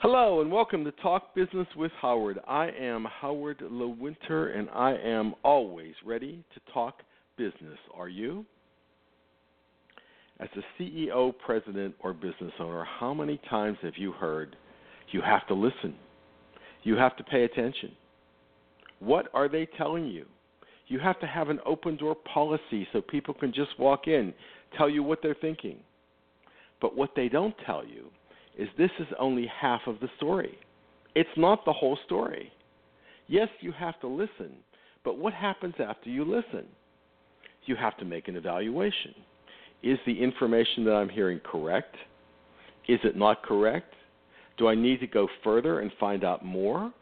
Hello and welcome to Talk Business with Howard. I am Howard Lewinter and I am always ready to talk business. Are you? As a CEO, president, or business owner, how many times have you heard you have to listen? You have to pay attention. What are they telling you? You have to have an open door policy so people can just walk in, tell you what they're thinking. But what they don't tell you is this is only half of the story. It's not the whole story. Yes, you have to listen, but what happens after you listen? You have to make an evaluation. Is the information that I'm hearing correct? Is it not correct? Do I need to go further and find out more?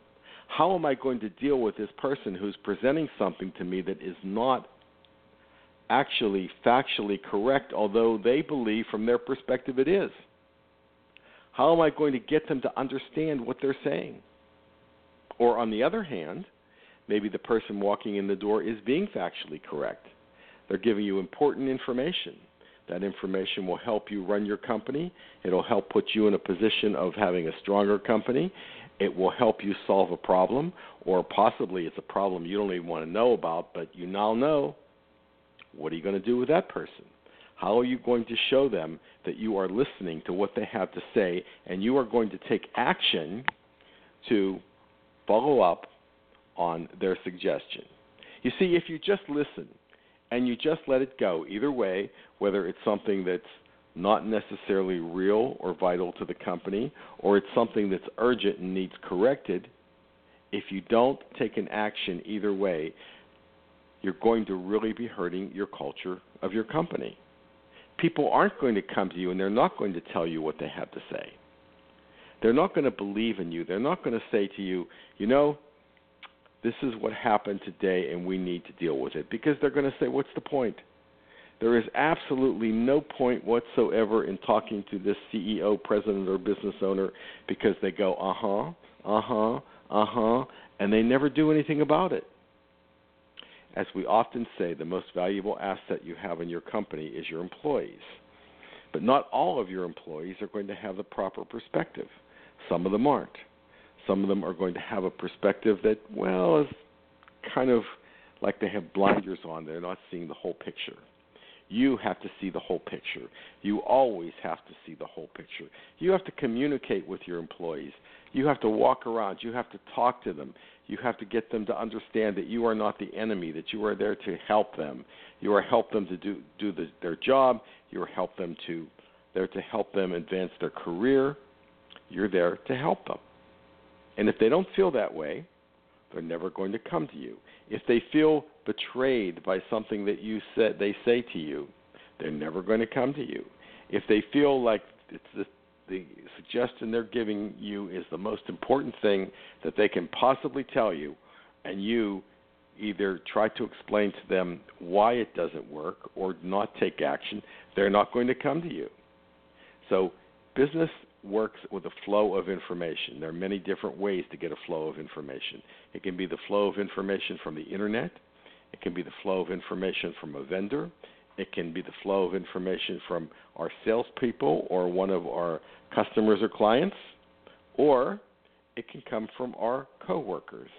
How am I going to deal with this person who's presenting something to me that is not actually factually correct, although they believe from their perspective it is? How am I going to get them to understand what they're saying? Or on the other hand, maybe the person walking in the door is being factually correct. They're giving you important information. That information will help you run your company. It'll help put you in a position of having a stronger company. It will help you solve a problem, or possibly it's a problem you don't even want to know about, but you now know. What are you going to do with that person? How are you going to show them that you are listening to what they have to say and you are going to take action to follow up on their suggestion? You see, if you just listen and you just let it go, either way, whether it's something that's not necessarily real or vital to the company, or it's something that's urgent and needs corrected, if you don't take an action either way, you're going to really be hurting your culture of your company. People aren't going to come to you and they're not going to tell you what they have to say. They're not going to believe in you. They're not going to say to you, you know, this is what happened today and we need to deal with it. Because they're going to say, what's the point? There is absolutely no point whatsoever in talking to this CEO, president, or business owner because they go, uh huh, uh huh, uh huh, and they never do anything about it. As we often say, the most valuable asset you have in your company is your employees. But not all of your employees are going to have the proper perspective. Some of them aren't. Some of them are going to have a perspective that, well, is kind of like they have blinders on. They're not seeing the whole picture. You have to see the whole picture. You always have to see the whole picture. You have to communicate with your employees. You have to walk around. You have to talk to them. You have to get them to understand that you are not the enemy, that you are there to help them. You are help them to do do the, their job. You are help them to there to help them advance their career. You're there to help them. And if they don't feel that way, they're never going to come to you. If they feel betrayed by something that you said they say to you, they're never going to come to you. If they feel like it's the, the suggestion they're giving you is the most important thing that they can possibly tell you, and you either try to explain to them why it doesn't work or not take action, they're not going to come to you. So, business works with a flow of information. There are many different ways to get a flow of information. It can be the flow of information from the internet, it can be the flow of information from a vendor, it can be the flow of information from our salespeople or one of our customers or clients, or it can come from our coworkers.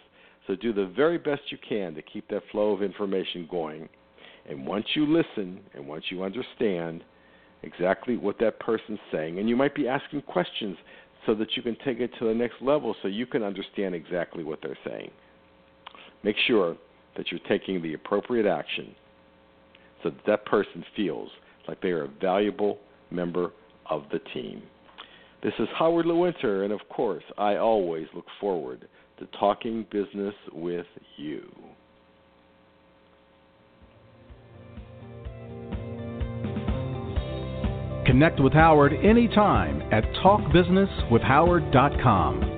So do the very best you can to keep that flow of information going. And once you listen and once you understand, exactly what that person's saying. And you might be asking questions so that you can take it to the next level so you can understand exactly what they're saying. Make sure that you're taking the appropriate action so that that person feels like they are a valuable member of the team. This is Howard Lewinter, and of course, I always look forward to talking business with you. Connect with Howard anytime at talkbusinesswithhoward.com.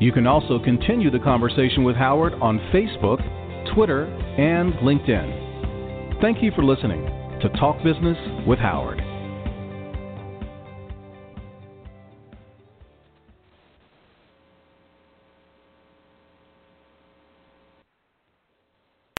You can also continue the conversation with Howard on Facebook, Twitter, and LinkedIn. Thank you for listening to Talk Business with Howard.